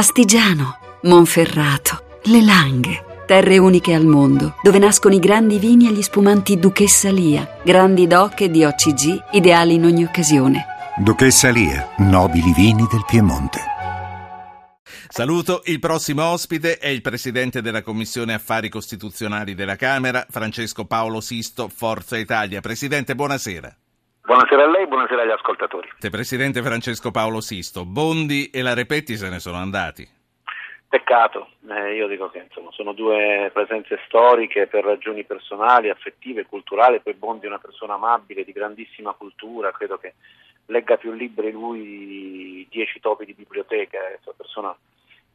Astigiano, Monferrato, Le Langhe. Terre uniche al mondo, dove nascono i grandi vini e gli spumanti Duchessa Lia, grandi doc e di OCG, ideali in ogni occasione. Duchessa Lia, nobili vini del Piemonte. Saluto il prossimo ospite è il presidente della Commissione Affari Costituzionali della Camera, Francesco Paolo Sisto, Forza Italia. Presidente, buonasera. Buonasera a lei, buonasera agli ascoltatori. Presidente Francesco Paolo Sisto, Bondi e la Repetti se ne sono andati. Peccato, eh, io dico che insomma, sono due presenze storiche per ragioni personali, affettive, culturali, poi Bondi è una persona amabile, di grandissima cultura, credo che legga più libri lui di dieci topi di biblioteca, è una persona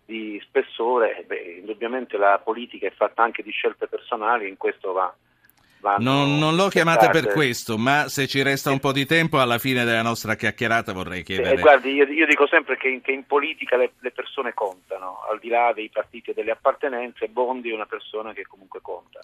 di spessore, beh, indubbiamente la politica è fatta anche di scelte personali, in questo va non, non, l'ho chiamata per questo, ma se ci resta un po' di tempo alla fine della nostra chiacchierata vorrei chiedere. Eh, guardi, io, io, dico sempre che, che in politica le, le, persone contano, al di là dei partiti e delle appartenenze, Bondi è una persona che comunque conta.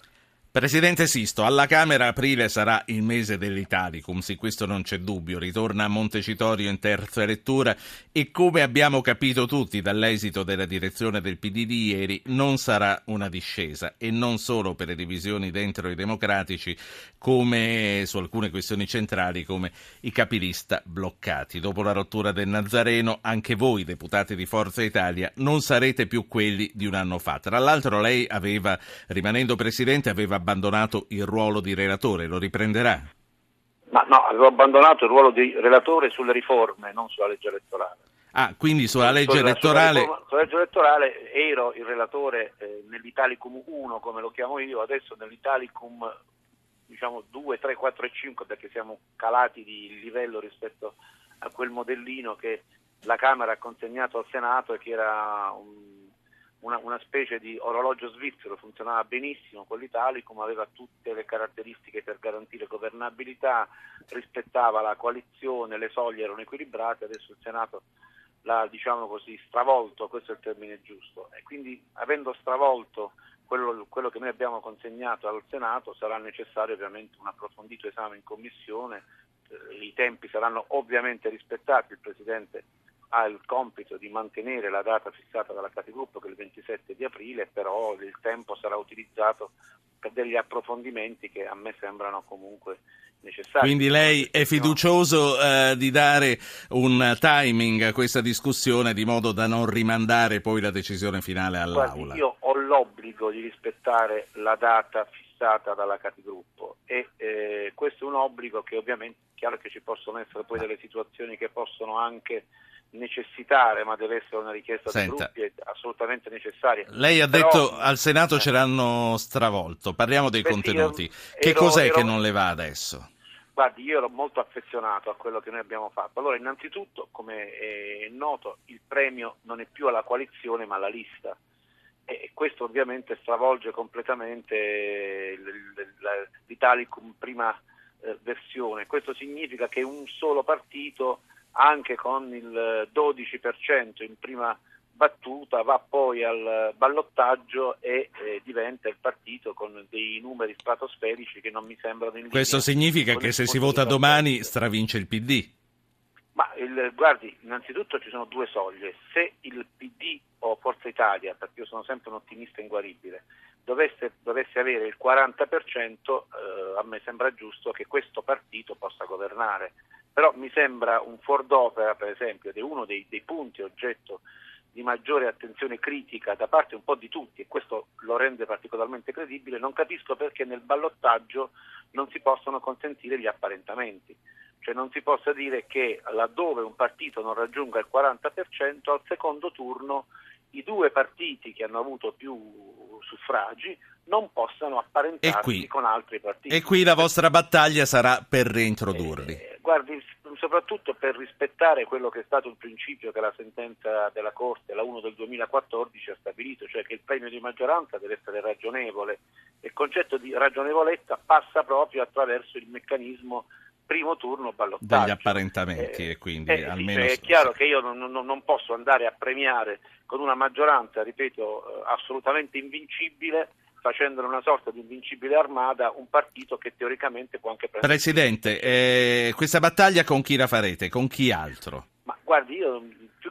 Presidente Sisto, alla Camera aprile sarà il mese dell'Italicum, su questo non c'è dubbio, ritorna a Montecitorio in terza lettura e come abbiamo capito tutti dall'esito della direzione del PD di ieri non sarà una discesa e non solo per le divisioni dentro i democratici come su alcune questioni centrali come i capilista bloccati. Dopo la rottura del Nazareno anche voi deputati di Forza Italia non sarete più quelli di un anno fa. Tra l'altro lei aveva, rimanendo Presidente, aveva abbandonato il ruolo di relatore, lo riprenderà? Ma no, avevo abbandonato il ruolo di relatore sulle riforme, non sulla legge elettorale. Ah, quindi sulla legge sulla, elettorale... Sulla, riforma, sulla legge elettorale ero il relatore eh, nell'Italicum 1, come lo chiamo io, adesso nell'Italicum diciamo 2, 3, 4 e 5 perché siamo calati di livello rispetto a quel modellino che la Camera ha consegnato al Senato e che era un una, una, specie di orologio svizzero, funzionava benissimo con l'Italicum, aveva tutte le caratteristiche per garantire governabilità, rispettava la coalizione, le soglie erano equilibrate, adesso il Senato l'ha diciamo così, stravolto, questo è il termine giusto, e quindi avendo stravolto quello, quello che noi abbiamo consegnato al Senato sarà necessario ovviamente un approfondito esame in Commissione, eh, i tempi saranno ovviamente rispettati, il Presidente ha il compito di mantenere la data fissata dalla Capigruppo che è il 27 di aprile, però il tempo sarà utilizzato per degli approfondimenti che a me sembrano comunque necessari. Quindi lei è fiducioso eh, di dare un timing a questa discussione di modo da non rimandare poi la decisione finale all'Aula? Guardi, io ho l'obbligo di rispettare la data fissata dalla Capigruppo e un obbligo che ovviamente è chiaro che ci possono essere poi delle situazioni che possono anche necessitare, ma deve essere una richiesta Senta, dei gruppi, assolutamente necessaria. Lei ha Però, detto al Senato eh, ce l'hanno stravolto, parliamo dei contenuti. Che ero, cos'è ero, che non le va adesso? Guardi, io ero molto affezionato a quello che noi abbiamo fatto. Allora, innanzitutto, come è noto, il premio non è più alla coalizione ma alla lista e questo ovviamente stravolge completamente l'Italicum prima eh, versione. Questo significa che un solo partito anche con il 12% in prima battuta va poi al ballottaggio e eh, diventa il partito con dei numeri stratosferici che non mi sembrano in linea. Questo significa che se si vota domani stravince il PD? Ma il, guardi, innanzitutto ci sono due soglie. Se il PD o Forza Italia, perché io sono sempre un ottimista inguaribile, dovesse, dovesse avere il 40%, eh, a me sembra giusto che questo partito possa governare. Però mi sembra un fuor d'opera, per esempio, ed è uno dei, dei punti oggetto di maggiore attenzione critica da parte un po' di tutti e questo lo rende particolarmente credibile, non capisco perché nel ballottaggio non si possono consentire gli apparentamenti, cioè non si possa dire che laddove un partito non raggiunga il 40% al secondo turno i due partiti che hanno avuto più suffragi non possano apparentarsi qui, con altri partiti. E qui la vostra battaglia sarà per reintrodurli. Eh, guardi, soprattutto per rispettare quello che è stato il principio che la sentenza della Corte, la 1 del 2014, ha stabilito, cioè che il premio di maggioranza deve essere ragionevole. Il concetto di ragionevolezza passa proprio attraverso il meccanismo primo turno ballottaggio. Degli apparentamenti eh, e quindi eh, almeno... Sì, è chiaro che io non, non, non, posso andare a premiare con una maggioranza, ripeto, eh, assolutamente invincibile facendone una sorta di invincibile armata un partito che teoricamente può anche prendere. Presidente, eh, questa battaglia con chi la farete? Con chi altro? Ma guardi, io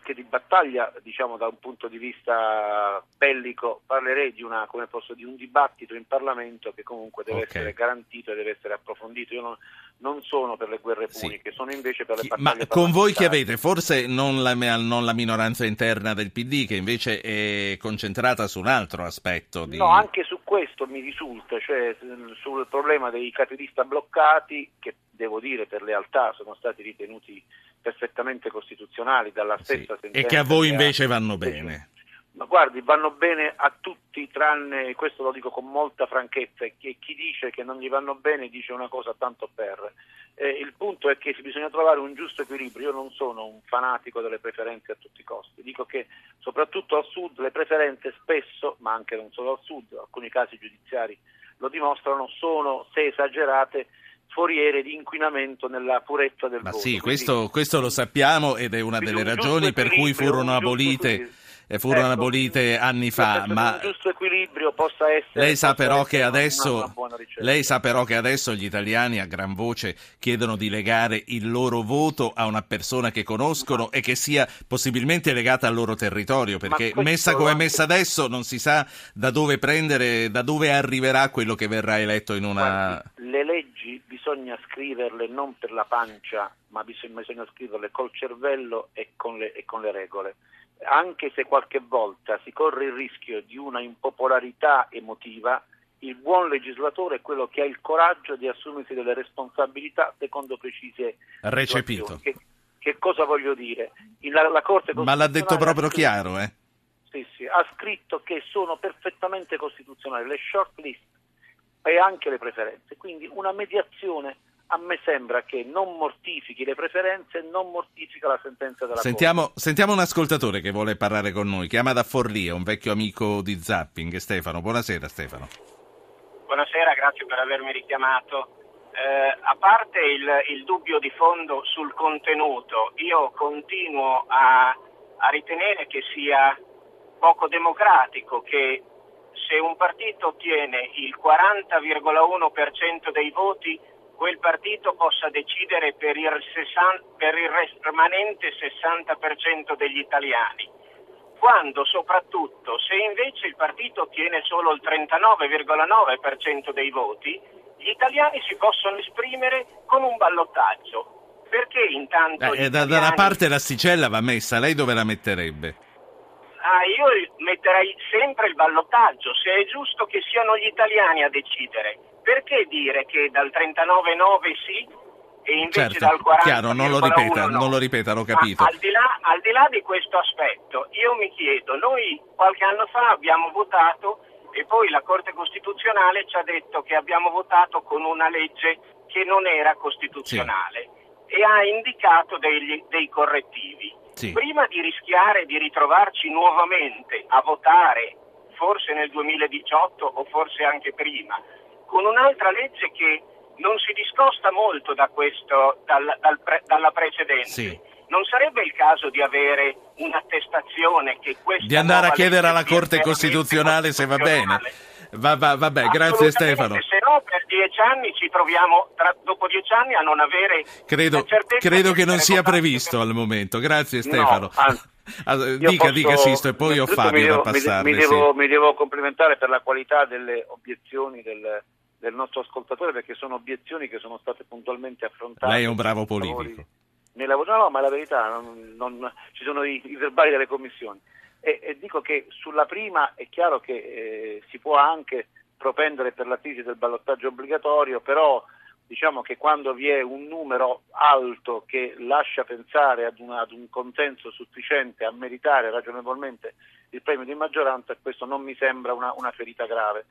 che di battaglia, diciamo da un punto di vista bellico, parlerei di, una, posso, di un dibattito in Parlamento che comunque deve okay. essere garantito e deve essere approfondito. Io non, non sono per le guerre puniche, sì. sono invece per le battaglie Ma con voi che avete? Forse non la, non la, minoranza interna del PD che invece è concentrata su un altro aspetto. Di... No, anche su questo mi risulta, cioè sul problema dei capitalista bloccati che devo dire per lealtà sono stati ritenuti perfettamente costituzionali dalla stessa sì, sentenza. E che a voi invece vanno bene. Ma guardi, vanno bene a tutti, tranne, questo lo dico con molta franchezza, che chi dice che non gli vanno bene dice una cosa tanto per. Eh, il punto è che bisogna trovare un giusto equilibrio. Io non sono un fanatico delle preferenze a tutti i costi. Dico che soprattutto al sud le preferenze spesso, ma anche non solo al sud, alcuni casi giudiziari lo dimostrano, sono, se esagerate, foriere di inquinamento nella purezza del Ma voto. sì, questo, questo, lo sappiamo ed è una delle ragioni per cui furono abolite furono ecco, abolite anni fa, ma giusto equilibrio possa essere Lei sa però che adesso lei sa però che adesso gli italiani a gran voce chiedono di legare il loro voto a una persona che conoscono ma... e che sia possibilmente legata al loro territorio, perché messa come è messa adesso non si sa da dove prendere, da dove arriverà quello che verrà eletto in una Guardi, le leggi bisogna scriverle non per la pancia, ma bisogna, bisogna scriverle col cervello e con le, e con le regole anche se qualche volta si corre il rischio di una impopolarità emotiva, il buon legislatore è quello che ha il coraggio di assumersi delle responsabilità secondo precise recepito. Che, che, cosa voglio dire? La, la Ma l'ha detto proprio chiaro, eh? Sì, sì, ha scritto che sono perfettamente costituzionali le short list e anche le preferenze, quindi una mediazione a me sembra che non mortifichi le preferenze, non mortifica la sentenza della sentiamo, Corte. Sentiamo un ascoltatore che vuole parlare con noi, chiama da Forlì, è un vecchio amico di Zapping, Stefano. Buonasera Stefano. Buonasera, grazie per avermi richiamato. Eh, a parte il, il, dubbio di fondo sul contenuto, io continuo a, a ritenere che sia poco democratico che partito ottiene il 40,1% dei voti quel partito possa decidere per il, 60, per il rimanente 60% degli italiani, quando soprattutto se invece il partito ottiene solo il 39,9% dei voti, gli italiani si possono esprimere con un ballottaggio. Perché intanto... Eh, italiani... Da una parte l'asticella va messa, lei dove la metterebbe? Ah, io metterei sempre il ballottaggio, se è giusto che siano gli italiani a decidere perché dire che dal 39,9 sì e invece certo, dal 40 chiaro, non lo ripeta, no. non lo ripeta, l'ho capito. Al di, là, al di là di questo aspetto, io mi chiedo, noi qualche anno fa abbiamo votato e poi la Corte Costituzionale ci ha detto che abbiamo votato con una legge che non era costituzionale sì. e ha indicato degli, dei correttivi. Sì. Prima di rischiare di ritrovarci nuovamente a votare, forse nel 2018 o forse anche prima, con un'altra legge che non si discosta molto da questo, dal, dal pre, dalla precedente. Sì. Non sarebbe il caso di avere un'attestazione che questa Di andare a chiedere alla Corte Costituzionale se va bene. Va, va, vabbè, grazie Stefano. No, per dieci anni ci troviamo, tra, dopo dieci anni, a non avere. Credo, credo che non sia previsto per... al momento. Grazie Stefano. No, anzi, dica, posso, dica Sisto, e poi ho Fabio devo, da passare. Mi, mi, sì. mi, devo, complimentare per la qualità delle obiezioni del, del nostro ascoltatore perché sono obiezioni che sono state puntualmente affrontate. Lei è un bravo politico. Nella, no, no, ma la verità, non, non, ci sono i, i, verbali delle commissioni. E, e, dico che sulla prima è chiaro che eh, si può anche propendere per la crisi del ballottaggio obbligatorio, però diciamo che quando vi è un numero alto che lascia pensare ad, una, ad un consenso sufficiente a meritare ragionevolmente il premio di maggioranza, questo non mi sembra una, una ferita grave.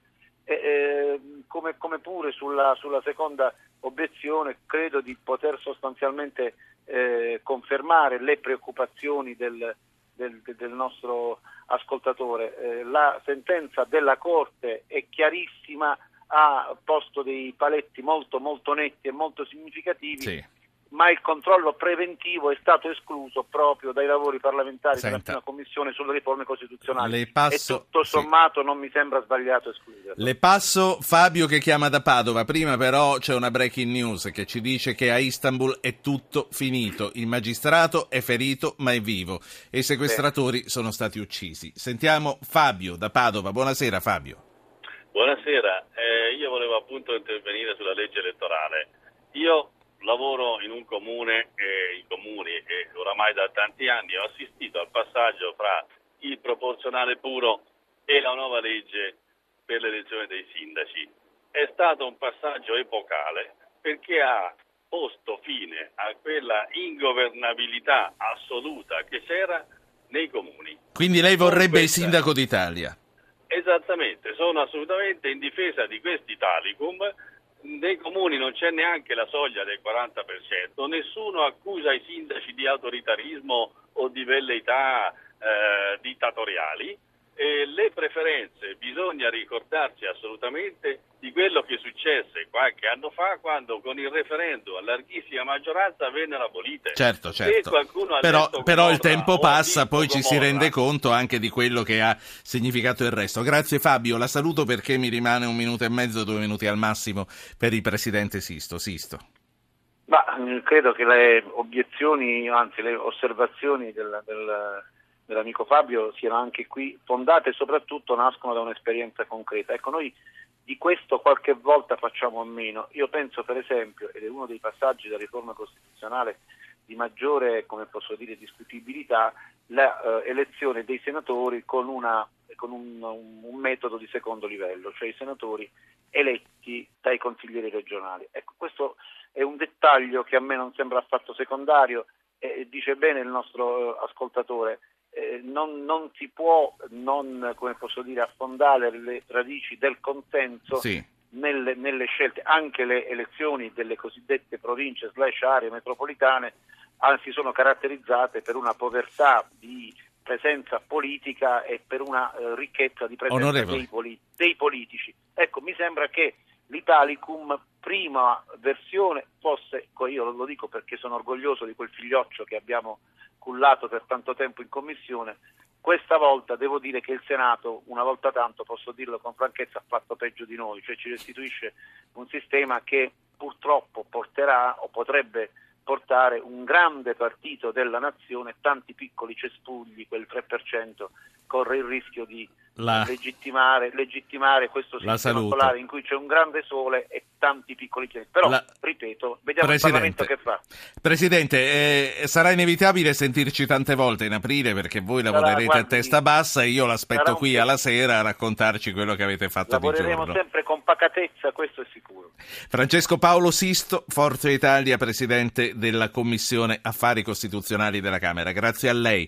E, eh, come, come, pure sulla, sulla, seconda obiezione credo di poter sostanzialmente eh, confermare le preoccupazioni del, del, del nostro ascoltatore. Eh, la sentenza della Corte è chiarissima, ha posto dei paletti molto molto netti e molto significativi. Sì ma il controllo preventivo è stato escluso proprio dai lavori parlamentari Senta. della prima commissione sulle riforme costituzionali passo, e tutto sommato sì. non mi sembra sbagliato escluderlo. Le passo Fabio che chiama da Padova, prima però c'è una breaking news che ci dice che a Istanbul è tutto finito, il magistrato è ferito ma è vivo e i sequestratori sì. sono stati uccisi. Sentiamo Fabio da Padova, buonasera Fabio. Buonasera, eh, io volevo appunto intervenire sulla legge elettorale. Io lavoro in un comune, eh, in comuni e oramai da tanti anni ho assistito al passaggio fra il proporzionale puro e la nuova legge per l'elezione dei sindaci. È stato un passaggio epocale perché ha posto fine a quella ingovernabilità assoluta che c'era nei comuni. Quindi lei vorrebbe questa... il sindaco d'Italia? Esattamente, sono assolutamente in difesa di questi Talicum nei comuni non c'è neanche la soglia del 40%, nessuno accusa i sindaci di autoritarismo o di velleità eh, dittatoriali e le preferenze bisogna ricordarsi assolutamente di quello che successe qualche anno fa quando con il referendum a larghissima maggioranza vennero abolite. Certo, certo. Però, però il tempo passa, poi ci si rende conto anche di quello che ha significato il resto. Grazie Fabio, la saluto perché mi rimane un minuto e mezzo, due minuti al massimo per il Presidente Sisto. Sisto. Ma credo che le obiezioni, anzi le osservazioni del, del dell'amico Fabio siano anche qui fondate e soprattutto nascono da un'esperienza concreta. Ecco, noi di questo qualche volta facciamo a meno. Io penso per esempio, ed è uno dei passaggi della riforma costituzionale di maggiore, come posso dire, discutibilità, l'elezione eh, dei senatori con, una, con un, un, metodo di secondo livello, cioè i senatori eletti dai consiglieri regionali. Ecco, questo è un dettaglio che a me non sembra affatto secondario e dice bene il nostro eh, ascoltatore, eh, non, non, si può non dire, affondare le radici del consenso sì. nelle, nelle, scelte. Anche le elezioni delle cosiddette province slash aree metropolitane anzi sono caratterizzate per una povertà di presenza politica e per una eh, ricchezza di presenza dei, poli- dei politici. Ecco, mi sembra che l'Italicum prima versione fosse, io lo dico perché sono orgoglioso di quel figlioccio che abbiamo cullato per tanto tempo in commissione, questa volta devo dire che il Senato, una volta tanto, posso dirlo con franchezza, ha fatto peggio di noi, cioè ci restituisce un sistema che purtroppo porterà o potrebbe portare un grande partito della nazione, tanti piccoli cespugli, quel 3%, corre il rischio di la... legittimare, legittimare, questo sistema solare in cui c'è un grande sole e tanti piccoli pianeti. Però, la... ripeto, vediamo Presidente, il Parlamento che fa. Presidente, eh, sarà inevitabile sentirci tante volte in aprile perché voi lavorerete sarà, guardi, a testa bassa e io l'aspetto qui alla sera a raccontarci quello che avete fatto di giorno. Lavoreremo sempre con pacatezza, questo è sicuro. Francesco Paolo Sisto, Forza Italia, Presidente della Commissione Affari Costituzionali della Camera. Grazie a lei.